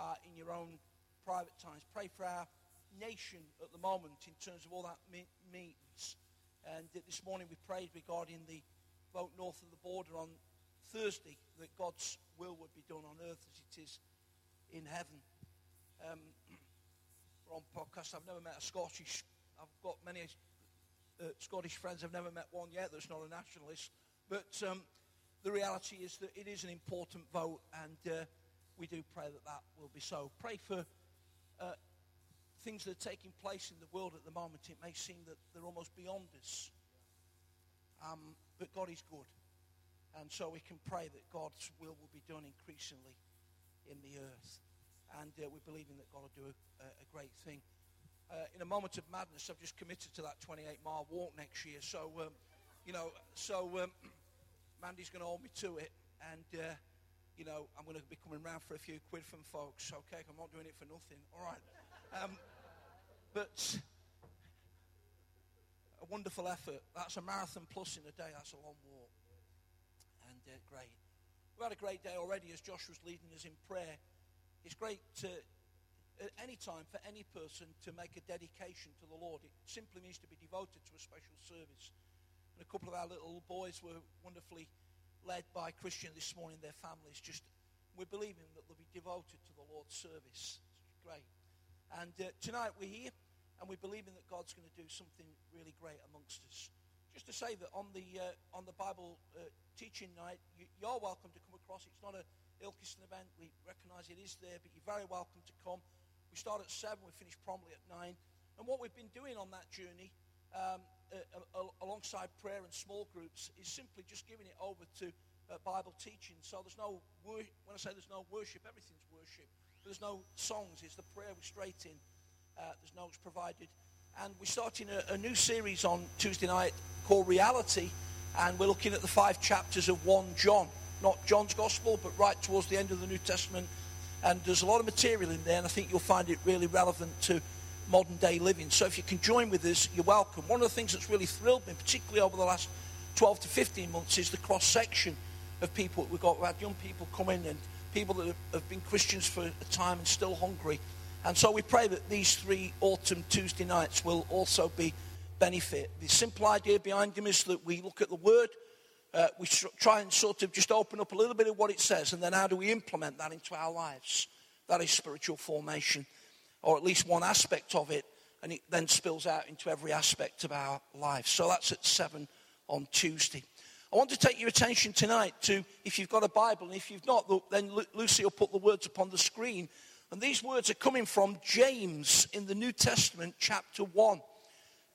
uh, in your own private times. Pray for our nation at the moment in terms of all that means. And this morning we prayed regarding the vote north of the border on Thursday that God's will would be done on earth as it is in heaven. Um, we're on podcast. I've never met a Scottish. I've got many uh, Scottish friends. I've never met one yet that's not a nationalist. But um, the reality is that it is an important vote, and uh, we do pray that that will be so. Pray for uh, things that are taking place in the world at the moment. It may seem that they're almost beyond us. Um, but God is good. And so we can pray that God's will will be done increasingly in the earth. And uh, we're believing that God will do a, a great thing. Uh, in a moment of madness, I've just committed to that 28 mile walk next year. So, um, you know, so um, Mandy's going to hold me to it. And, uh, you know, I'm going to be coming round for a few quid from folks. Okay, I'm not doing it for nothing. All right. Um, but a wonderful effort. That's a marathon plus in a day. That's a long walk. And uh, great. We've had a great day already as Josh was leading us in prayer. It's great to, at any time for any person to make a dedication to the Lord. It simply means to be devoted to a special service. And a couple of our little boys were wonderfully led by Christian this morning, their families. Just we're believing that they'll be devoted to the Lord's service. It's great. And uh, tonight we're here and we're believing that God's going to do something really great amongst us. Just to say that on the uh, on the Bible uh, teaching night, you, are welcome to come across. It's not a Ilkeston event. We recognise it is there, but you're very welcome to come. We start at seven. We finish promptly at nine. And what we've been doing on that journey, um, uh, alongside prayer and small groups, is simply just giving it over to uh, Bible teaching. So there's no wor- when I say there's no worship, everything's worship. There's no songs. It's the prayer we're straight in. Uh, there's notes provided. And we're starting a, a, new series on Tuesday night called Reality. And we're looking at the five chapters of 1 John. Not John's Gospel, but right towards the end of the New Testament. And there's a lot of material in there, and I think you'll find it really relevant to modern day living. So if you can join with us, you're welcome. One of the things that's really thrilled me, particularly over the last 12 to 15 months, is the cross section of people. We've got we've had young people come in and people that have been Christians for a time and still hungry and so we pray that these three autumn Tuesday nights will also be benefit. The simple idea behind them is that we look at the word, uh, we try and sort of just open up a little bit of what it says, and then how do we implement that into our lives? That is spiritual formation, or at least one aspect of it, and it then spills out into every aspect of our life. So that's at 7 on Tuesday. I want to take your attention tonight to, if you've got a Bible, and if you've not, then Lucy will put the words upon the screen and these words are coming from James in the New Testament, chapter 1.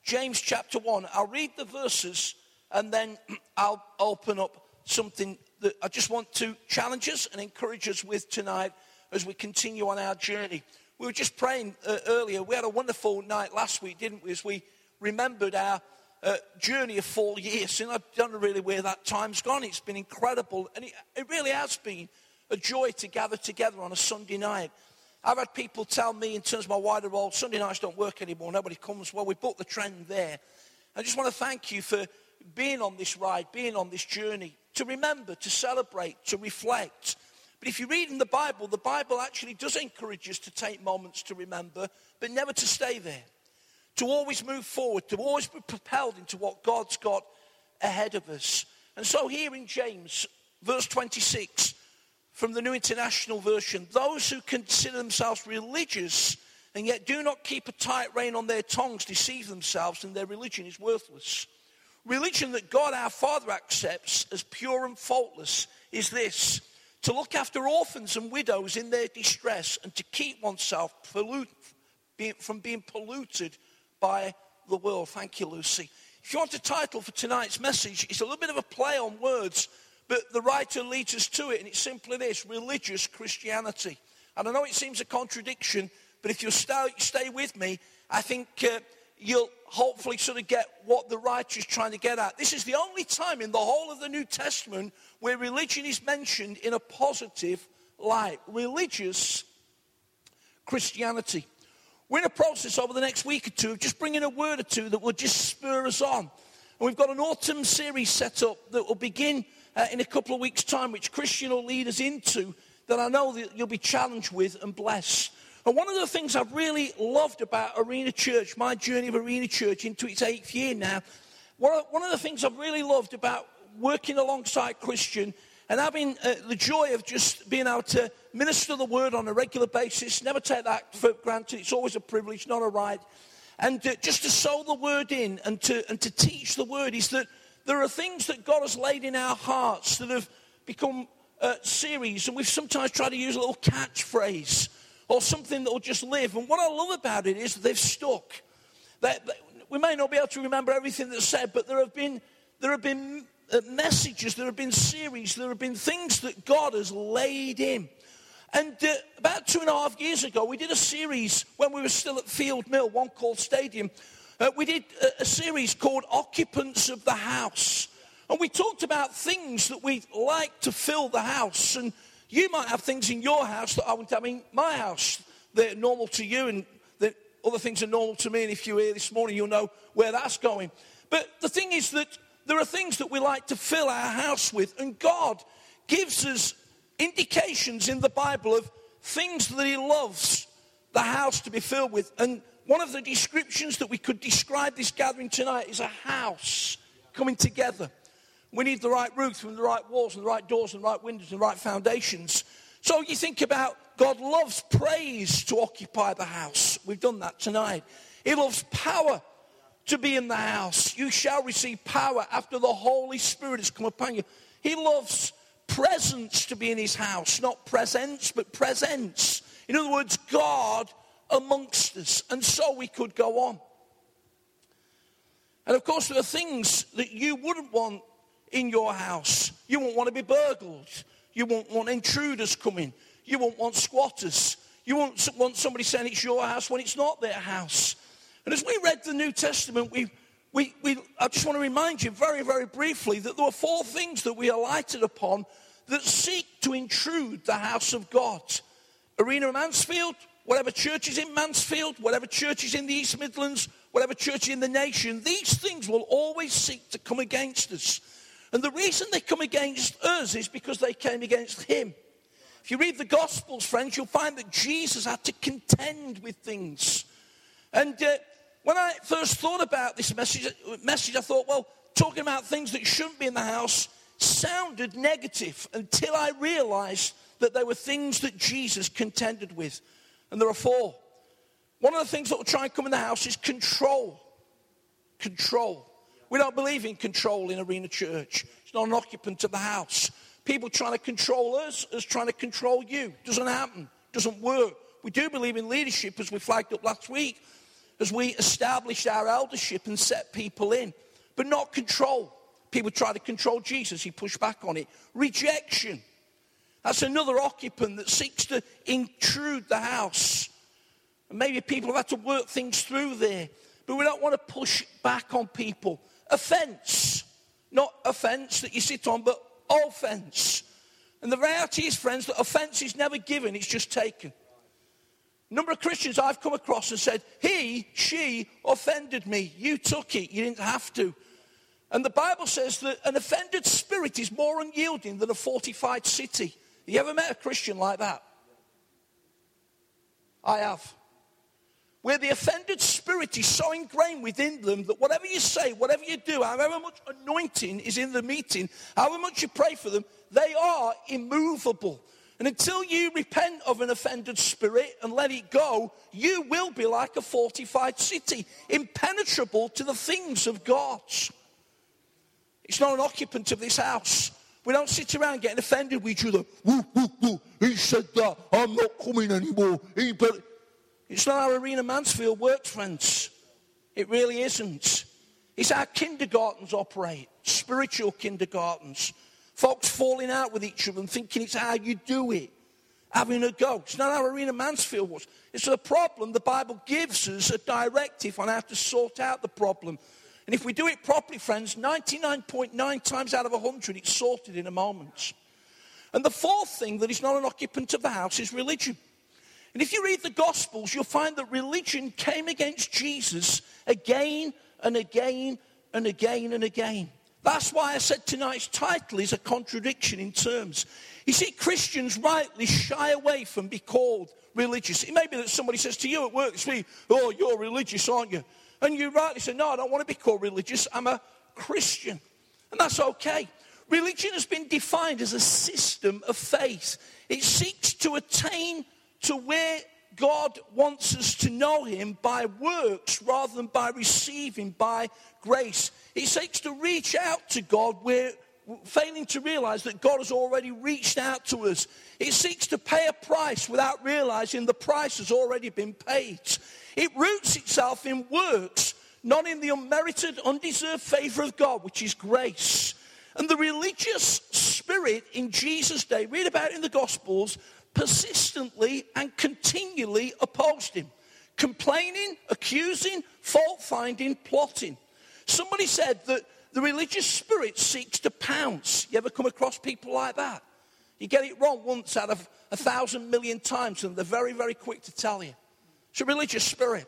James chapter 1. I'll read the verses and then I'll open up something that I just want to challenge us and encourage us with tonight as we continue on our journey. We were just praying uh, earlier. We had a wonderful night last week, didn't we, as we remembered our uh, journey of four years. And I don't know really where that time's gone. It's been incredible. And it, it really has been a joy to gather together on a Sunday night I've had people tell me, in terms of my wider role, Sunday nights don't work anymore. Nobody comes. Well, we booked the trend there. I just want to thank you for being on this ride, being on this journey, to remember, to celebrate, to reflect. But if you read in the Bible, the Bible actually does encourage us to take moments to remember, but never to stay there. To always move forward, to always be propelled into what God's got ahead of us. And so here in James, verse 26, from the New International Version those who consider themselves religious and yet do not keep a tight rein on their tongues deceive themselves and their religion is worthless. Religion that God our Father accepts as pure and faultless is this to look after orphans and widows in their distress and to keep oneself pollute, from being polluted by the world. Thank you, Lucy. If you want a title for tonight's message, it's a little bit of a play on words but the writer leads us to it, and it's simply this religious Christianity. And I know it seems a contradiction, but if you stay, with me, I think uh, you'll hopefully sort of get what the writer is trying to get at. This is the only time in the whole of the New Testament where religion is mentioned in a positive light. Religious Christianity. We're in a process over the next week or two of just bringing a word or two that will just spur us on. And we've got an autumn series set up that will begin uh, in a couple of weeks' time, which Christian will lead us into that I know that you'll be challenged with and blessed. And one of the things I've really loved about Arena Church, my journey of Arena Church into its eighth year now, one of the things I've really loved about working alongside Christian and having uh, the joy of just being able to minister the word on a regular basis, never take that for granted. It's always a privilege, not a right. And uh, just to sow the word in and to, and to teach the word is that there are things that God has laid in our hearts that have become uh, series, and we've sometimes tried to use a little catchphrase or something that will just live. And what I love about it is they've stuck. They, they, we may not be able to remember everything that's said, but there have been, there have been uh, messages, there have been series, there have been things that God has laid in. And uh, about two and a half years ago, we did a series when we were still at Field Mill, one called Stadium. Uh, we did a, a series called Occupants of the House. And we talked about things that we'd like to fill the house. And you might have things in your house that I wouldn't my house. They're normal to you, and that other things are normal to me. And if you're here this morning, you'll know where that's going. But the thing is that there are things that we like to fill our house with, and God gives us indications in the Bible of things that He loves the house to be filled with. And one of the descriptions that we could describe this gathering tonight is a house coming together. We need the right roof and the right walls and the right doors and the right windows and the right foundations. So you think about God loves praise to occupy the house. We've done that tonight. He loves power to be in the house. You shall receive power after the Holy Spirit has come upon you. He loves presence to be in his house, not presence, but presence. In other words, God amongst us. And so we could go on. And of course, there are things that you wouldn't want in your house. You won't want to be burgled. You won't want intruders coming. You won't want squatters. You won't want somebody saying it's your house when it's not their house. And as we read the New Testament, we, we, we, I just want to remind you very, very briefly that there were four things that we alighted upon that seek to intrude the house of God. Arena Mansfield, whatever church is in Mansfield, whatever church is in the East Midlands, whatever church in the nation, these things will always seek to come against us. And the reason they come against us is because they came against him. If you read the Gospels, friends, you'll find that Jesus had to contend with things. And uh, when I first thought about this message, message, I thought, well, talking about things that shouldn't be in the house sounded negative until I realized that there were things that Jesus contended with. And there are four. One of the things that will try and come in the house is control. Control. We don't believe in control in Arena Church. It's not an occupant of the house. People trying to control us is trying to control you. Doesn't happen. Doesn't work. We do believe in leadership, as we flagged up last week, as we established our eldership and set people in, but not control. People try to control Jesus. He pushed back on it. Rejection. That's another occupant that seeks to intrude the house. And maybe people have had to work things through there, but we don't want to push back on people offense. Not offense that you sit on, but offense. And the reality is, friends, that offense is never given, it's just taken. Number of Christians I've come across and said, He, she offended me. You took it. You didn't have to. And the Bible says that an offended spirit is more unyielding than a fortified city. You ever met a Christian like that? I have where the offended spirit is so ingrained within them that whatever you say, whatever you do, however much anointing is in the meeting, however much you pray for them, they are immovable. And until you repent of an offended spirit and let it go, you will be like a fortified city, impenetrable to the things of God. It's not an occupant of this house. We don't sit around getting offended with each other. Woo, woo, woo. He said that. I'm not coming anymore. He, but it's not how Arena Mansfield works, friends. It really isn't. It's how kindergartens operate, spiritual kindergartens. Folks falling out with each other and thinking it's how you do it, having a go. It's not how Arena Mansfield was. It's a problem. The Bible gives us a directive on how to sort out the problem. And if we do it properly, friends, 99.9 times out of 100, it's sorted in a moment. And the fourth thing that is not an occupant of the house is religion. And if you read the Gospels, you'll find that religion came against Jesus again and again and again and again. That's why I said tonight's title is a contradiction in terms. You see, Christians rightly shy away from being called religious. It may be that somebody says to you at work this Oh, you're religious, aren't you? And you rightly say, No, I don't want to be called religious. I'm a Christian. And that's okay. Religion has been defined as a system of faith, it seeks to attain to where God wants us to know Him by works rather than by receiving by grace. It seeks to reach out to God where failing to realize that God has already reached out to us. It seeks to pay a price without realizing the price has already been paid. It roots itself in works, not in the unmerited, undeserved favor of God, which is grace. And the religious spirit in Jesus' day, read about it in the Gospels, persistently and continually opposed him, complaining, accusing, fault finding, plotting. Somebody said that the religious spirit seeks to pounce. You ever come across people like that? You get it wrong once out of a thousand million times, and they're very, very quick to tell you. It's a religious spirit.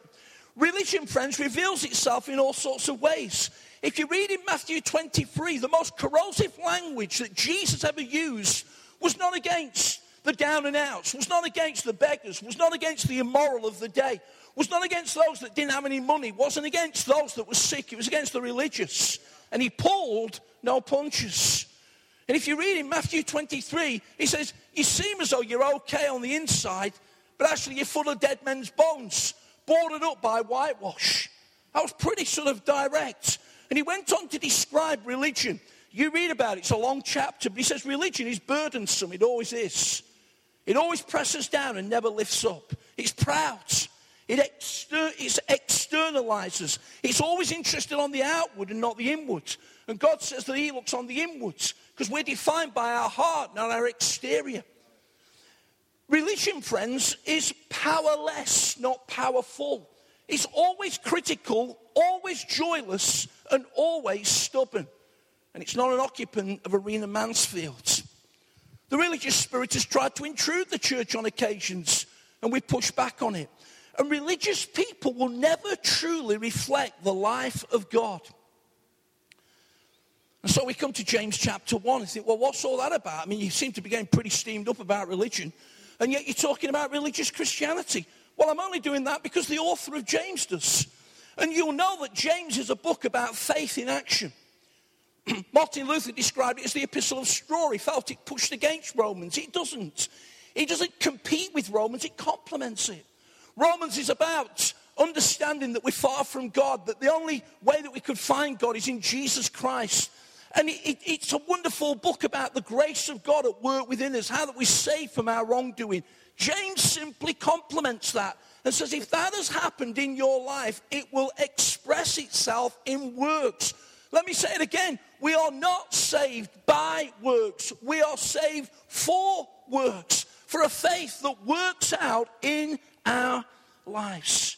Religion, friends, reveals itself in all sorts of ways. If you read in Matthew 23, the most corrosive language that Jesus ever used was not against the down and outs, was not against the beggars, was not against the immoral of the day, was not against those that didn't have any money, wasn't against those that were sick, it was against the religious and he pulled no punches. And if you read in Matthew 23, he says, You seem as though you're okay on the inside, but actually you're full of dead men's bones, boarded up by whitewash. That was pretty sort of direct. And he went on to describe religion. You read about it, it's a long chapter, but he says religion is burdensome. It always is. It always presses down and never lifts up. It's proud. It, exter- externalizes. It's always interested on the outward and not the inward. And God says that He looks on the inwards because we're defined by our heart, not our exterior. Religion, friends, is powerless, not powerful. It's always critical, always joyless, and always stubborn. And it's not an occupant of Arena Mansfield. The religious spirit has tried to intrude the church on occasions, and we push back on it. And religious people will never truly reflect the life of God. And so we come to James chapter 1 and think, well, what's all that about? I mean, you seem to be getting pretty steamed up about religion, and yet you're talking about religious Christianity. Well, I'm only doing that because the author of James does. And you'll know that James is a book about faith in action. Martin Luther described it as the epistle of straw. He felt it pushed against Romans. It doesn't. It doesn't compete with Romans, it complements it. Romans is about understanding that we're far from God, that the only way that we could find God is in Jesus Christ. And it, it, it's a wonderful book about the grace of God at work within us, how that we're saved from our wrongdoing. James simply complements that and says, if that has happened in your life, it will express itself in works. Let me say it again. We are not saved by works. We are saved for works, for a faith that works out in our lives.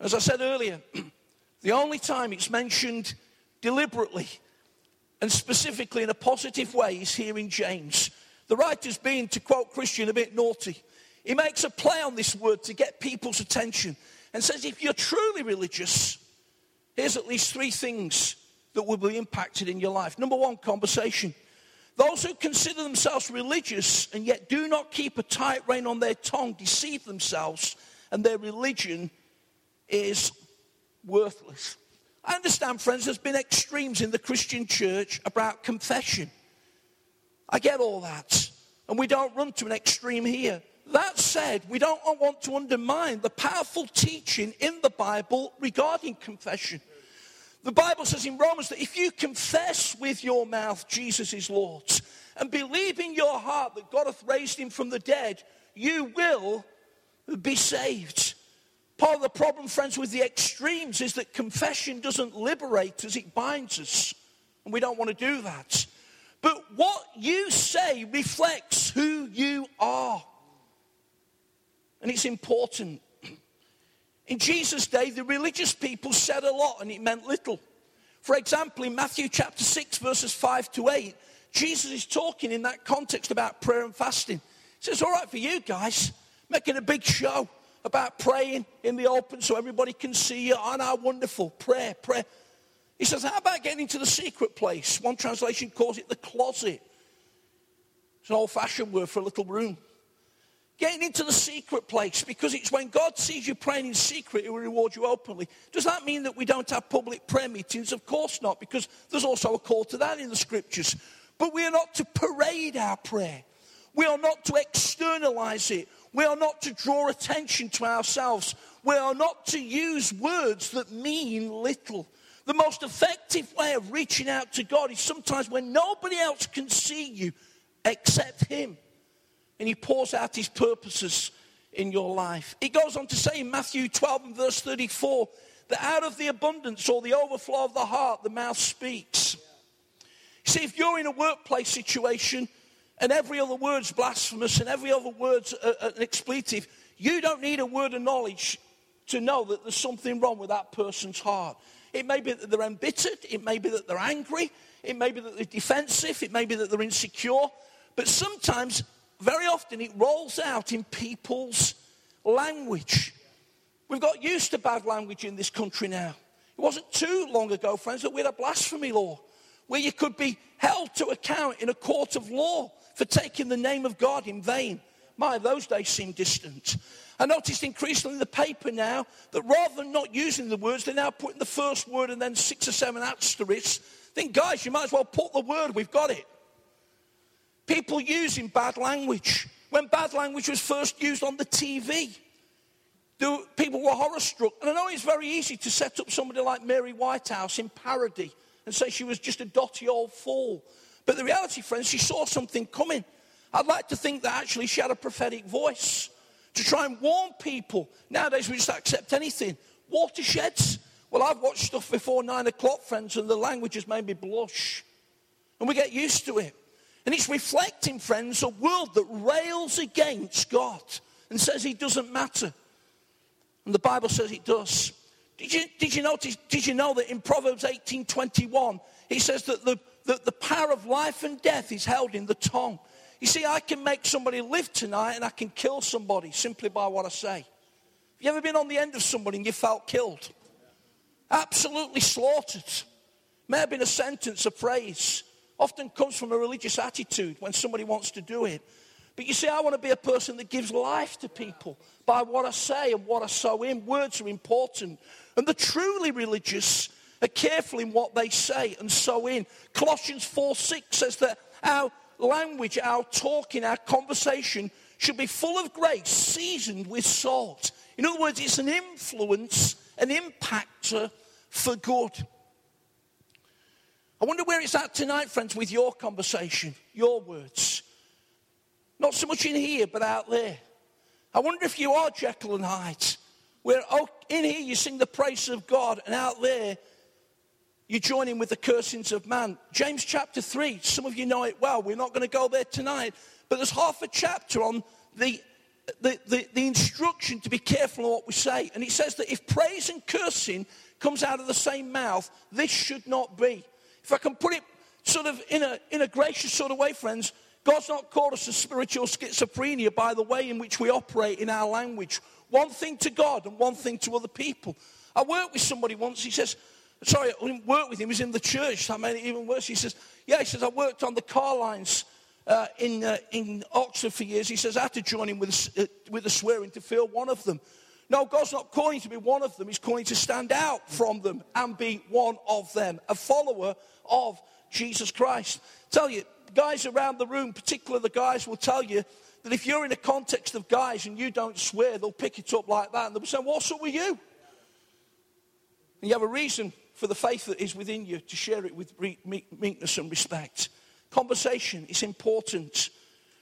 As I said earlier, the only time it's mentioned deliberately and specifically in a positive way is here in James. The writer's being, to quote Christian, a bit naughty. He makes a play on this word to get people's attention and says, if you're truly religious, here's at least three things that will be impacted in your life. Number one, conversation. Those who consider themselves religious and yet do not keep a tight rein on their tongue deceive themselves, and their religion is worthless. I understand, friends, there's been extremes in the Christian church about confession. I get all that. And we don't run to an extreme here. That said, we don't want to undermine the powerful teaching in the Bible regarding confession. The Bible says in Romans that if you confess with your mouth Jesus is Lord and believe in your heart that God hath raised him from the dead, you will be saved. Part of the problem, friends, with the extremes is that confession doesn't liberate us, it binds us. And we don't want to do that. But what you say reflects who you are. And it's important. In Jesus' day, the religious people said a lot and it meant little. For example, in Matthew chapter 6, verses 5 to 8, Jesus is talking in that context about prayer and fasting. He says, All right for you guys, making a big show about praying in the open so everybody can see you. Oh, how wonderful. Prayer, prayer. He says, How about getting into the secret place? One translation calls it the closet. It's an old fashioned word for a little room. Getting into the secret place because it's when God sees you praying in secret, He will reward you openly. Does that mean that we don't have public prayer meetings? Of course not, because there's also a call to that in the scriptures. But we are not to parade our prayer, we are not to externalize it, we are not to draw attention to ourselves, we are not to use words that mean little. The most effective way of reaching out to God is sometimes when nobody else can see you except Him. And He pours out His purposes in your life. It goes on to say in Matthew 12 and verse 34 that out of the abundance or the overflow of the heart, the mouth speaks. See, if you're in a workplace situation and every other word's blasphemous and every other word's an expletive, you don't need a word of knowledge to know that there's something wrong with that person's heart. It may be that they're embittered, it may be that they're angry, it may be that they're defensive, it may be that they're insecure, but sometimes, very often, it rolls out in people's language. We've got used to bad language in this country now. It wasn't too long ago, friends, that we had a blasphemy law where you could be held to account in a court of law for taking the name of God in vain. My, those days seem distant. I noticed increasingly in the paper now that rather than not using the words, they're now putting the first word and then six or seven asterisks. Think, guys, you might as well put the word, we've got it. People using bad language. When bad language was first used on the TV, people were horror struck. And I know it's very easy to set up somebody like Mary Whitehouse in parody and say she was just a dotty old fool. But the reality, friends, she saw something coming. I'd like to think that actually she had a prophetic voice to try and warn people. Nowadays, we just accept anything. Watersheds. Well, I've watched stuff before nine o'clock, friends, and the language has made me blush. And we get used to it. And it's reflecting, friends, a world that rails against God and says he doesn't matter. And the Bible says it does. Did you, did you notice, did you know that in Proverbs 18:21, he says that the, the, the power of life and death is held in the tongue. You see, I can make somebody live tonight and I can kill somebody simply by what I say. Have you ever been on the end of somebody and you felt killed? Absolutely slaughtered. May have been a sentence, a phrase. Often comes from a religious attitude when somebody wants to do it. But you see, I want to be a person that gives life to people by what I say and what I sow in. Words are important. And the truly religious are careful in what they say and sow in. Colossians 4 6 says that our language, our talking, our conversation should be full of grace, seasoned with salt. In other words, it's an influence, an impactor for good. I wonder where it's at tonight, friends, with your conversation, your words. Not so much in here, but out there. I wonder if you are Jekyll and Hyde, where oh, in here you sing the praise of God, and out there you join in with the cursings of man. James chapter 3, some of you know it well. We're not going to go there tonight, but there's half a chapter on the, the, the, the instruction to be careful of what we say. And it says that if praise and cursing comes out of the same mouth, this should not be. If I can put it sort of in a, in a gracious sort of way, friends, God's not called us to spiritual schizophrenia by the way in which we operate in our language. One thing to God and one thing to other people. I worked with somebody once, he says, Sorry, I didn't work with him. He was in the church. That made it even worse. He says, Yeah, he says, I worked on the car lines uh, in, uh, in Oxford for years. He says, I had to join him with, uh, with the swearing to fill one of them. No, God's not calling to be one of them. He's calling to stand out from them and be one of them, a follower of Jesus Christ. Tell you, guys around the room, particularly the guys, will tell you that if you're in a context of guys and you don't swear, they'll pick it up like that and they'll be saying, What's up with you? And you have a reason for the faith that is within you to share it with meekness and respect. Conversation is important.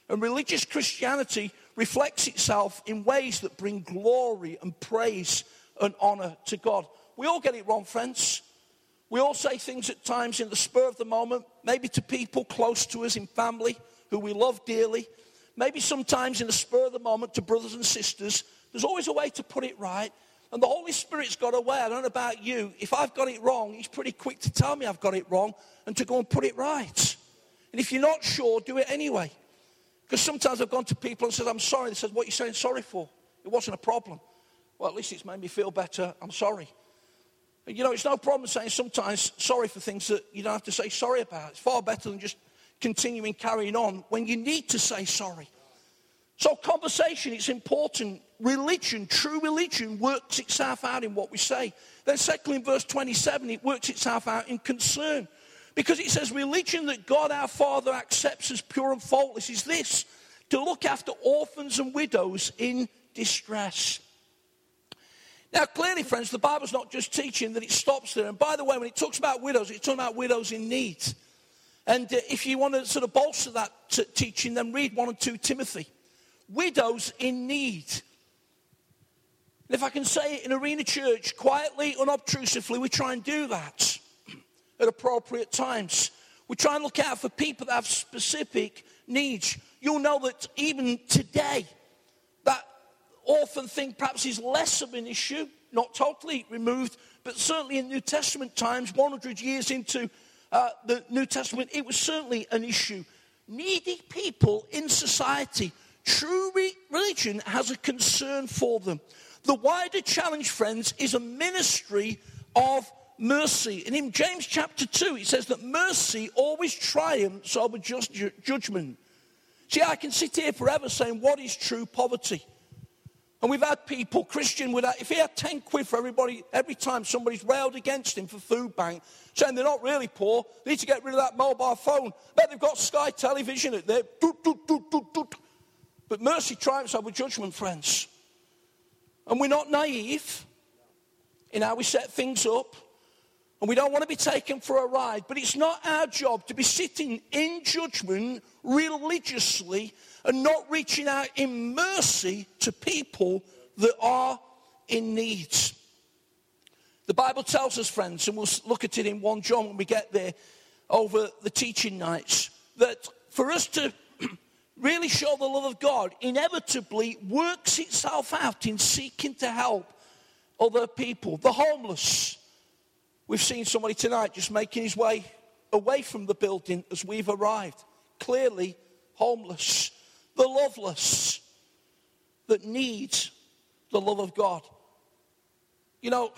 And religious Christianity reflects itself in ways that bring glory and praise and honor to God. We all get it wrong, friends. We all say things at times in the spur of the moment, maybe to people close to us in family who we love dearly, maybe sometimes in the spur of the moment to brothers and sisters. There's always a way to put it right. And the Holy Spirit's got a way. I don't know about you. If I've got it wrong, He's pretty quick to tell me I've got it wrong and to go and put it right. And if you're not sure, do it anyway. Because sometimes I've gone to people and said, I'm sorry. They said, What are you saying sorry for? It wasn't a problem. Well, at least it's made me feel better. I'm sorry. You know, it's no problem saying sometimes sorry for things that you don't have to say sorry about. It's far better than just continuing carrying on when you need to say sorry. So, conversation, it's important. Religion, true religion, works itself out in what we say. Then, secondly, in verse 27, it works itself out in concern. Because it says, religion that God our Father accepts as pure and faultless is this to look after orphans and widows in distress. Now, clearly, friends, the Bible's not just teaching that it stops there. And by the way, when it talks about widows, it's talking about widows in need. And uh, if you want to sort of bolster that t- teaching, then read 1 and 2 Timothy. Widows in need. And if I can say it in Arena Church, quietly, unobtrusively, we try and do that at appropriate times. We try and look out for people that have specific needs. You'll know that even today, orphan think perhaps is less of an issue, not totally removed, but certainly in New Testament times, 100 years into uh, the New Testament, it was certainly an issue. Needy people in society, true re- religion has a concern for them. The wider challenge, friends, is a ministry of mercy. And in James chapter 2, it says that mercy always triumphs over just ju- judgment. See, I can sit here forever saying, What is true poverty? And we've had people, Christian, with if he had 10 quid for everybody, every time somebody's railed against him for food bank, saying they're not really poor, they need to get rid of that mobile phone. Bet they've got Sky Television at there. But mercy triumphs over judgment, friends. And we're not naive in how we set things up. And we don't want to be taken for a ride. But it's not our job to be sitting in judgment religiously and not reaching out in mercy to people that are in need. The Bible tells us, friends, and we'll look at it in 1 John when we get there over the teaching nights, that for us to really show the love of God inevitably works itself out in seeking to help other people, the homeless. We've seen somebody tonight just making his way away from the building as we've arrived. Clearly homeless the loveless that needs the love of God. You know,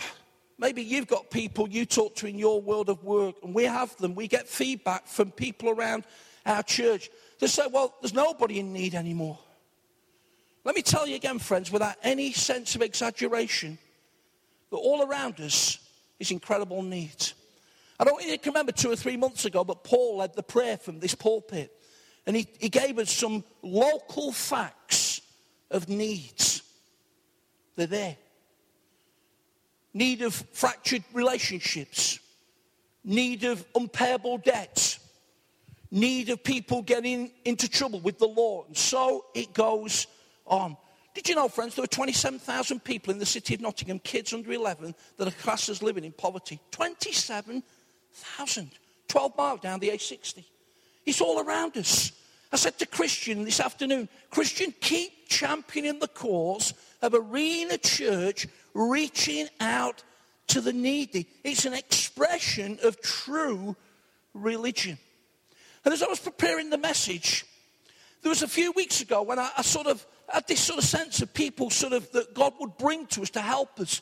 maybe you've got people you talk to in your world of work, and we have them. We get feedback from people around our church. They say, well, there's nobody in need anymore. Let me tell you again, friends, without any sense of exaggeration, that all around us is incredible needs. I don't you remember two or three months ago, but Paul led the prayer from this pulpit. And he, he gave us some local facts of needs. They're there. Need of fractured relationships, need of unpayable debts, need of people getting into trouble with the law. And so it goes on. Did you know, friends, there were 27,000 people in the city of Nottingham, kids under 11, that are classed as living in poverty? 27,000. 12 miles down the A60. It's all around us. I said to Christian this afternoon, Christian, keep championing the cause of Arena Church reaching out to the needy. It's an expression of true religion. And as I was preparing the message, there was a few weeks ago when I, I sort of had this sort of sense of people sort of that God would bring to us to help us.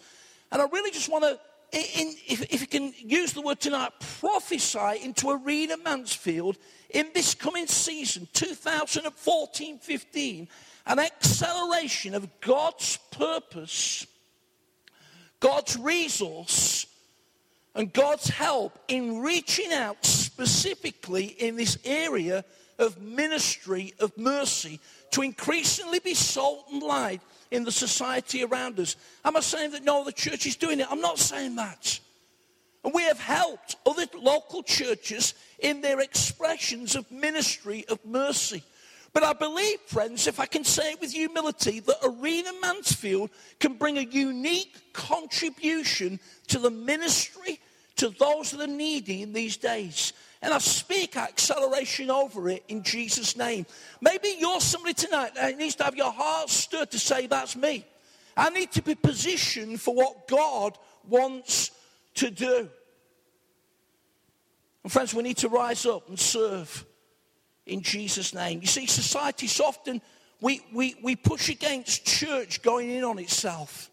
And I really just want to if, if you can use the word tonight, prophesy into Arena Mansfield in this coming season, 2014 15, an acceleration of God's purpose, God's resource, and God's help in reaching out specifically in this area of ministry of mercy to increasingly be salt and light in the society around us. Am I saying that no other church is doing it? I'm not saying that. And we have helped other local churches in their expressions of ministry of mercy. But I believe, friends, if I can say it with humility, that Arena Mansfield can bring a unique contribution to the ministry to those that are needy in these days. And I speak acceleration over it in Jesus' name. Maybe you're somebody tonight that needs to have your heart stirred to say, That's me. I need to be positioned for what God wants to do. And friends, we need to rise up and serve in Jesus' name. You see, society so often we, we, we push against church going in on itself.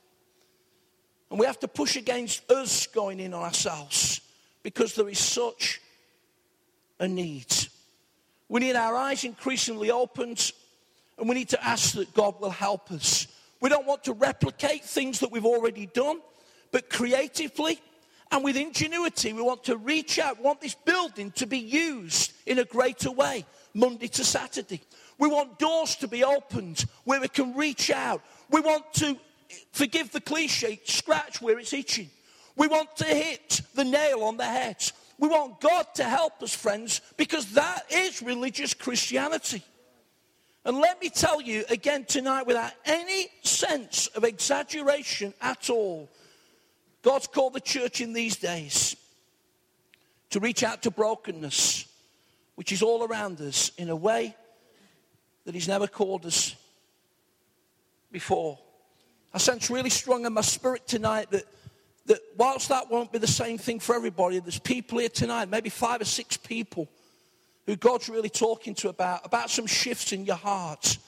And we have to push against us going in on ourselves because there is such a need. We need our eyes increasingly opened and we need to ask that God will help us. We don't want to replicate things that we've already done, but creatively and with ingenuity, we want to reach out. We want this building to be used in a greater way, Monday to Saturday. We want doors to be opened where we can reach out. We want to, forgive the cliche, scratch where it's itching. We want to hit the nail on the head. We want God to help us, friends, because that is religious Christianity. And let me tell you again tonight, without any sense of exaggeration at all, God's called the church in these days to reach out to brokenness, which is all around us, in a way that He's never called us before. I sense really strong in my spirit tonight that, that whilst that won't be the same thing for everybody, there's people here tonight, maybe five or six people, who God's really talking to about, about some shifts in your heart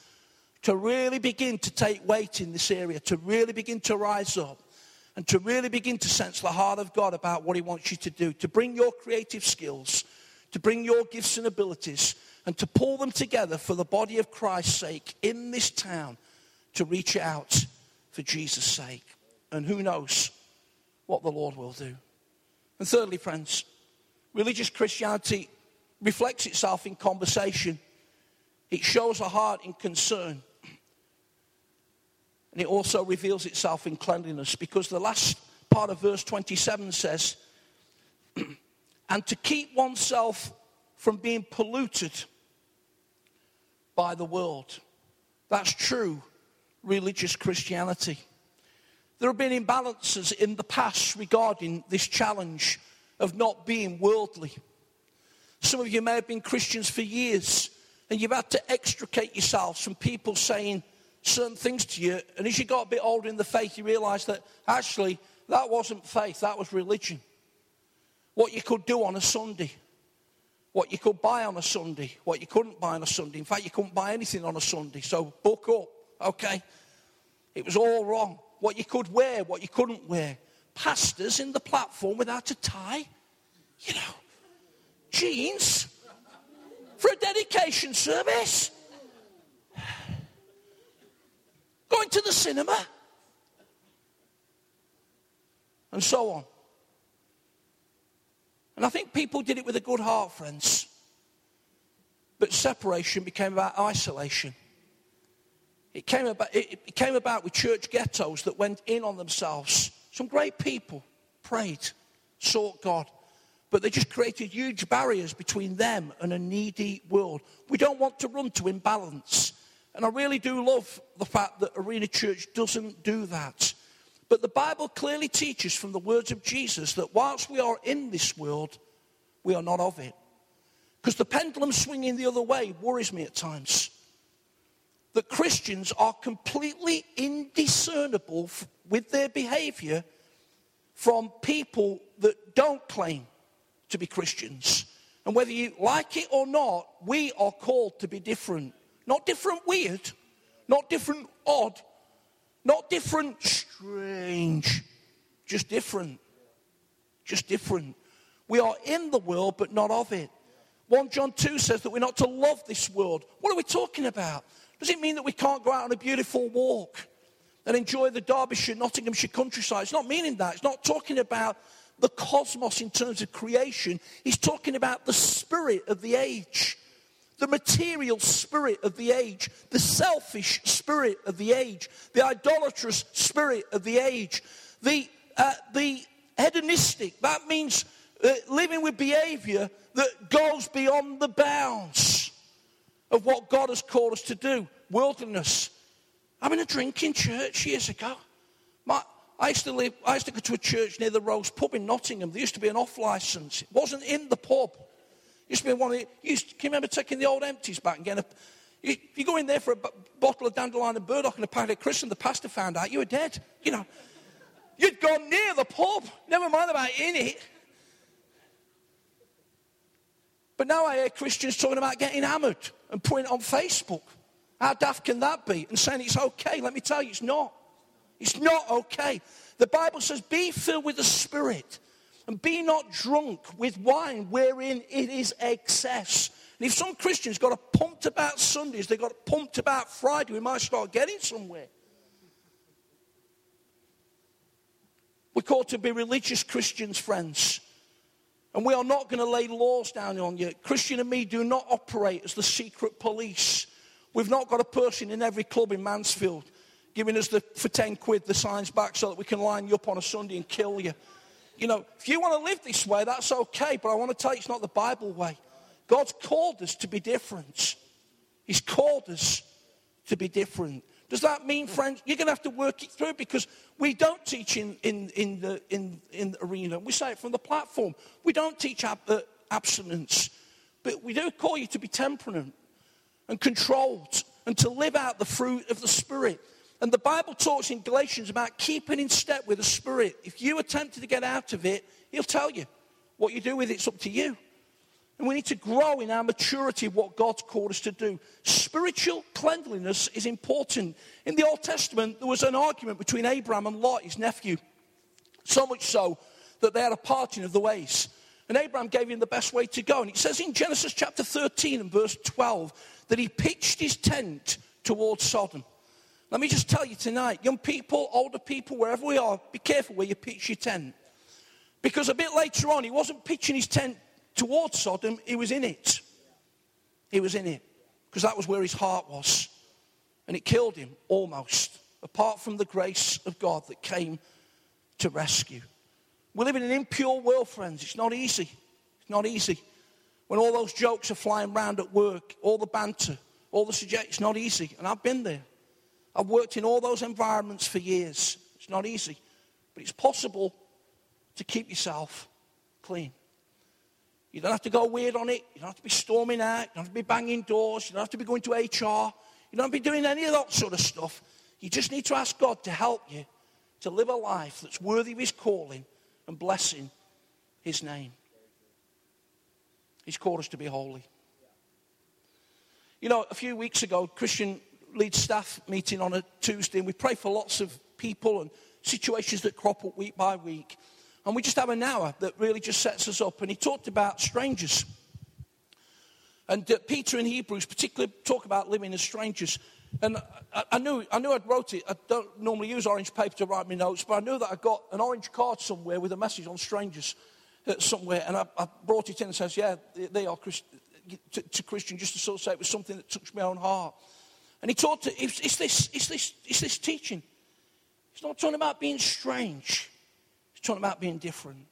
to really begin to take weight in this area, to really begin to rise up and to really begin to sense the heart of God about what He wants you to do, to bring your creative skills, to bring your gifts and abilities, and to pull them together for the body of Christ's sake in this town to reach out for Jesus' sake. And who knows what the Lord will do. And thirdly, friends, religious Christianity reflects itself in conversation. It shows a heart in concern. And it also reveals itself in cleanliness because the last part of verse 27 says, and to keep oneself from being polluted by the world. That's true religious Christianity. There have been imbalances in the past regarding this challenge of not being worldly. Some of you may have been Christians for years and you've had to extricate yourselves from people saying, certain things to you. And as you got a bit older in the faith, you realized that actually that wasn't faith, that was religion. What you could do on a Sunday, what you could buy on a Sunday, what you couldn't buy on a Sunday. In fact, you couldn't buy anything on a Sunday. So book up, okay? It was all wrong. What you could wear, what you couldn't wear. Pastors in the platform without a tie, you know, jeans for a dedication service. going to the cinema, and so on. And I think people did it with a good heart, friends. But separation became about isolation. It came about, it came about with church ghettos that went in on themselves. Some great people prayed, sought God, but they just created huge barriers between them and a needy world. We don't want to run to imbalance. And I really do love the fact that Arena Church doesn't do that. But the Bible clearly teaches from the words of Jesus that whilst we are in this world, we are not of it. Because the pendulum swinging the other way worries me at times. That Christians are completely indiscernible with their behavior from people that don't claim to be Christians. And whether you like it or not, we are called to be different. Not different weird, not different odd, not different strange, just different. Just different. We are in the world, but not of it. 1 John 2 says that we're not to love this world. What are we talking about? Does it mean that we can't go out on a beautiful walk and enjoy the Derbyshire, Nottinghamshire countryside? It's not meaning that. It's not talking about the cosmos in terms of creation. He's talking about the spirit of the age the material spirit of the age, the selfish spirit of the age, the idolatrous spirit of the age, the, uh, the hedonistic, that means uh, living with behavior that goes beyond the bounds of what God has called us to do, worldliness. I'm in a drinking church years ago. My, I used to live, I used to go to a church near the Rose Pub in Nottingham. There used to be an off license. It wasn't in the pub. Used to be one of the, used, can you remember taking the old empties back and getting a, you, you go in there for a b- bottle of dandelion and burdock and a packet of crisps and the pastor found out you were dead. You know, you'd gone near the pub, never mind about in it. But now I hear Christians talking about getting hammered and putting it on Facebook. How daft can that be? And saying it's okay. Let me tell you, it's not. It's not okay. The Bible says, Be filled with the Spirit and be not drunk with wine wherein it is excess. And if some Christians got a pumped about Sundays, they got pumped about Friday, we might start getting somewhere. We're called to be religious Christians, friends. And we are not going to lay laws down on you. Christian and me do not operate as the secret police. We've not got a person in every club in Mansfield giving us the, for 10 quid the signs back so that we can line you up on a Sunday and kill you. You know, if you want to live this way, that's okay, but I want to tell you it's not the Bible way. God's called us to be different. He's called us to be different. Does that mean, friends, you're going to have to work it through because we don't teach in, in, in, the, in, in the arena. We say it from the platform. We don't teach ab- uh, abstinence, but we do call you to be temperate and controlled and to live out the fruit of the Spirit. And the Bible talks in Galatians about keeping in step with the Spirit. If you are tempted to get out of it, He'll tell you. What you do with it's up to you. And we need to grow in our maturity of what God's called us to do. Spiritual cleanliness is important. In the Old Testament, there was an argument between Abraham and Lot, his nephew. So much so that they had a parting of the ways. And Abraham gave him the best way to go. And it says in Genesis chapter 13 and verse 12 that he pitched his tent towards Sodom. Let me just tell you tonight, young people, older people, wherever we are, be careful where you pitch your tent. Because a bit later on, he wasn't pitching his tent towards Sodom, he was in it. He was in it because that was where his heart was. And it killed him almost, apart from the grace of God that came to rescue. We live in an impure world, friends. It's not easy. It's not easy. When all those jokes are flying around at work, all the banter, all the suggestions, it's not easy. And I've been there. I've worked in all those environments for years. It's not easy. But it's possible to keep yourself clean. You don't have to go weird on it. You don't have to be storming out. You don't have to be banging doors. You don't have to be going to HR. You don't have to be doing any of that sort of stuff. You just need to ask God to help you to live a life that's worthy of His calling and blessing His name. He's called us to be holy. You know, a few weeks ago, Christian lead staff meeting on a Tuesday, and we pray for lots of people and situations that crop up week by week. And we just have an hour that really just sets us up. And he talked about strangers. And uh, Peter in Hebrews particularly talk about living as strangers. And I, I, knew, I knew I'd wrote it. I don't normally use orange paper to write my notes, but I knew that I got an orange card somewhere with a message on strangers uh, somewhere. And I, I, brought it in and says, yeah, they are Christ- to, to, Christian, just to sort of say it was something that touched my own heart. And he talked to, it's, it's, this, it's, this, it's this teaching. He's not talking about being strange talking about being different.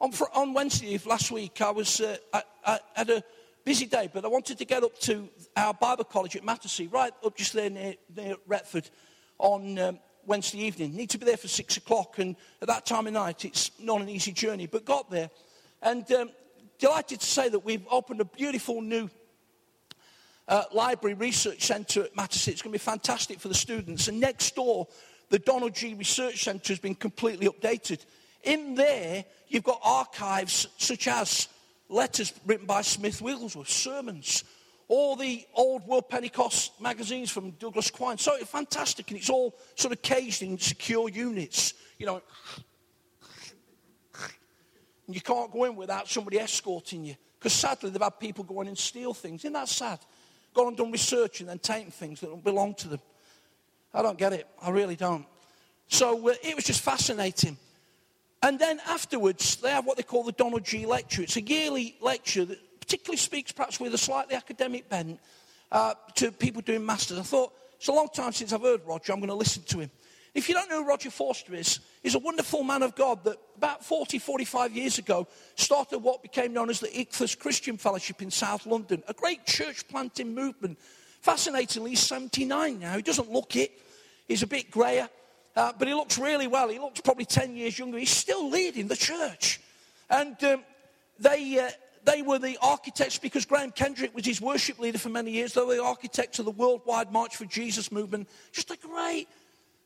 On, on Wednesday of last week, I, was, uh, I, I, had a busy day, but I wanted to get up to our Bible college at Mattersey, right up just there near, near Retford, on um, Wednesday evening. Need to be there for six o'clock, and at that time of night, it's not an easy journey, but got there. And um, delighted to say that we've opened a beautiful new uh, library research centre at Mattersey. It's going to be fantastic for the students. And next door, the Donald Gee Research Centre has been completely updated. In there, you've got archives such as letters written by Smith Wigglesworth, sermons, all the old World Pentecost magazines from Douglas Quine. So it's fantastic, and it's all sort of caged in secure units. You know, and you can't go in without somebody escorting you. Because sadly, they've had people go in and steal things. Isn't that sad? Gone and done research and then taken things that don't belong to them. I don't get it. I really don't. So it was just fascinating. And then afterwards, they have what they call the Donald Gee Lecture. It's a yearly lecture that particularly speaks perhaps with a slightly academic bent uh, to people doing masters. I thought, it's a long time since I've heard Roger. I'm going to listen to him. If you don't know who Roger Forster is, he's a wonderful man of God that about 40, 45 years ago started what became known as the Ichthus Christian Fellowship in South London, a great church planting movement Fascinatingly, he's 79 now. He doesn't look it. He's a bit grayer, uh, but he looks really well. He looks probably 10 years younger. He's still leading the church. And um, they, uh, they were the architects because Graham Kendrick was his worship leader for many years. They were the architects of the worldwide March for Jesus movement. Just a great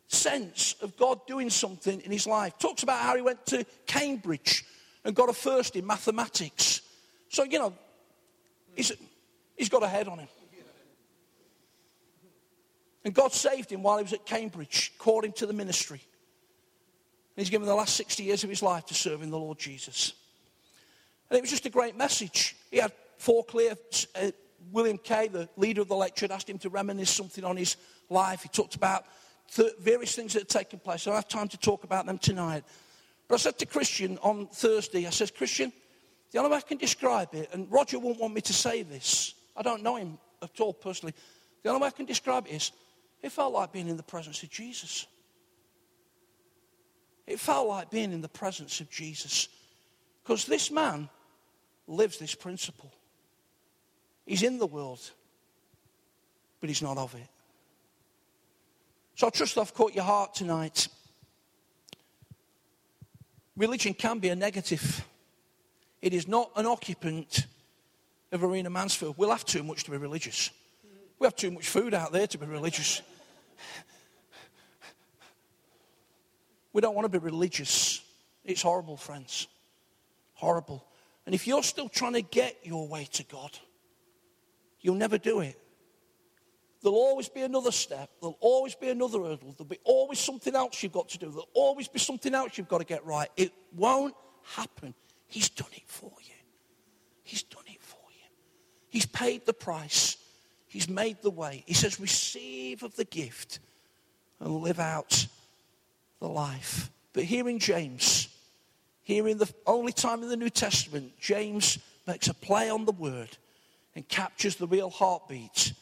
sense of God doing something in his life. Talks about how he went to Cambridge and got a first in mathematics. So, you know, he's, he's got a head on him. And God saved him while he was at Cambridge, called him to the ministry. And he's given the last 60 years of his life to serving the Lord Jesus. And it was just a great message. He had four clear. Uh, William Kay, the leader of the lecture, had asked him to reminisce something on his life. He talked about th- various things that had taken place. I don't have time to talk about them tonight. But I said to Christian on Thursday, I said, Christian, the only way I can describe it, and Roger won't want me to say this, I don't know him at all personally. The only way I can describe it is, it felt like being in the presence of Jesus. It felt like being in the presence of Jesus. Because this man lives this principle. He's in the world, but he's not of it. So I trust I've caught your heart tonight. Religion can be a negative. It is not an occupant of Arena Mansfield. We'll have too much to be religious. We have too much food out there to be religious. We don't want to be religious. It's horrible, friends. Horrible. And if you're still trying to get your way to God, you'll never do it. There'll always be another step. There'll always be another hurdle. There'll be always something else you've got to do. There'll always be something else you've got to get right. It won't happen. He's done it for you. He's done it for you. He's paid the price. He's made the way. He says, receive of the gift and live out the life. But here in James, here in the only time in the New Testament, James makes a play on the word and captures the real heartbeat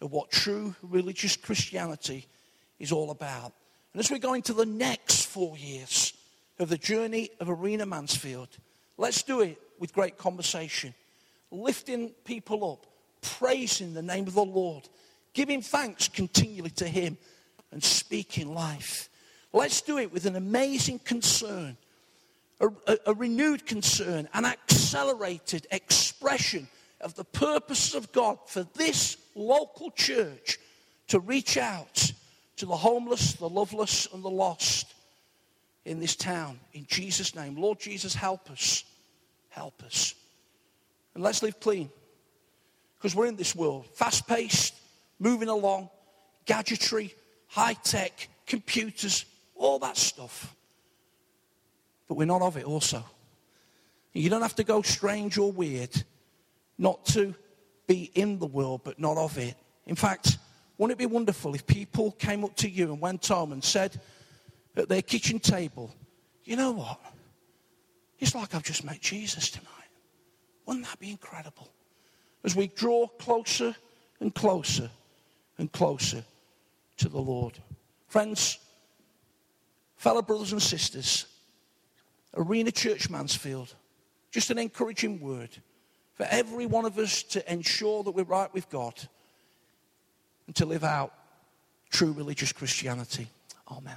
of what true religious Christianity is all about. And as we go into the next four years of the journey of Arena Mansfield, let's do it with great conversation, lifting people up, praising the name of the Lord, giving thanks continually to Him, and speaking life. Let's do it with an amazing concern, a, a, a renewed concern, an accelerated expression of the purposes of God for this local church to reach out to the homeless, the loveless, and the lost in this town. In Jesus' name. Lord Jesus, help us. Help us. And let's live clean. Because we're in this world, fast paced, moving along, gadgetry, high tech, computers, all that stuff. But we're not of it also. You don't have to go strange or weird not to be in the world but not of it. In fact, wouldn't it be wonderful if people came up to you and went home and said at their kitchen table, you know what? It's like I've just met Jesus tonight. Wouldn't that be incredible? As we draw closer and closer and closer to the Lord. Friends, fellow brothers and sisters, Arena Church Mansfield, just an encouraging word for every one of us to ensure that we're right with God and to live out true religious Christianity. Amen.